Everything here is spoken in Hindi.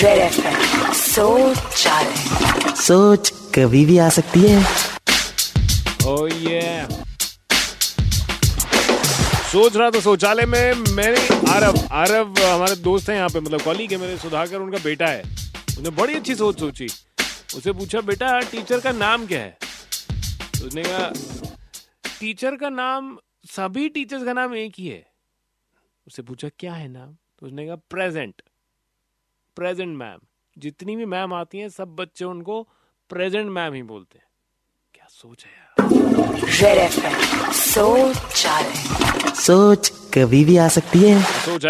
सोच सोच कभी भी आ सकती है। Oh yeah. सोच रहा था शौचालय में मैंने आरव आरव हमारे दोस्त हैं यहाँ पे मतलब कॉलीग है मेरे सुधाकर उनका बेटा है। उसने बड़ी अच्छी सोच सोची। उसे पूछा बेटा टीचर का नाम क्या है? तो उसने कहा टीचर का नाम सभी टीचर्स का नाम एक ही है। उससे पूछा क्या है नाम? तो उसने कहा प्रेजेंट प्रेजेंट मैम। जितनी भी मैम आती हैं सब बच्चे उनको प्रेजेंट मैम ही बोलते हैं। क्या सोच है यार? सोच सोच कभी भी आ सकती है। सोच है।